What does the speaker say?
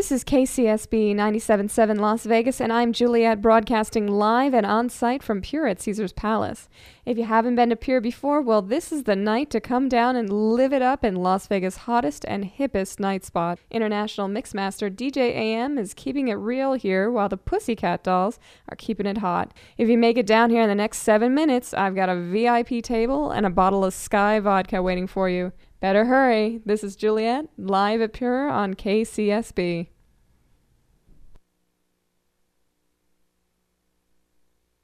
This is KCSB 97.7 Las Vegas, and I'm Juliet broadcasting live and on site from Pure at Caesar's Palace. If you haven't been to Pure before, well, this is the night to come down and live it up in Las Vegas' hottest and hippest night spot. International Mixmaster DJ AM is keeping it real here while the Pussycat Dolls are keeping it hot. If you make it down here in the next seven minutes, I've got a VIP table and a bottle of Skyy vodka waiting for you. Better hurry. This is Juliet, live at Pure on KCSB.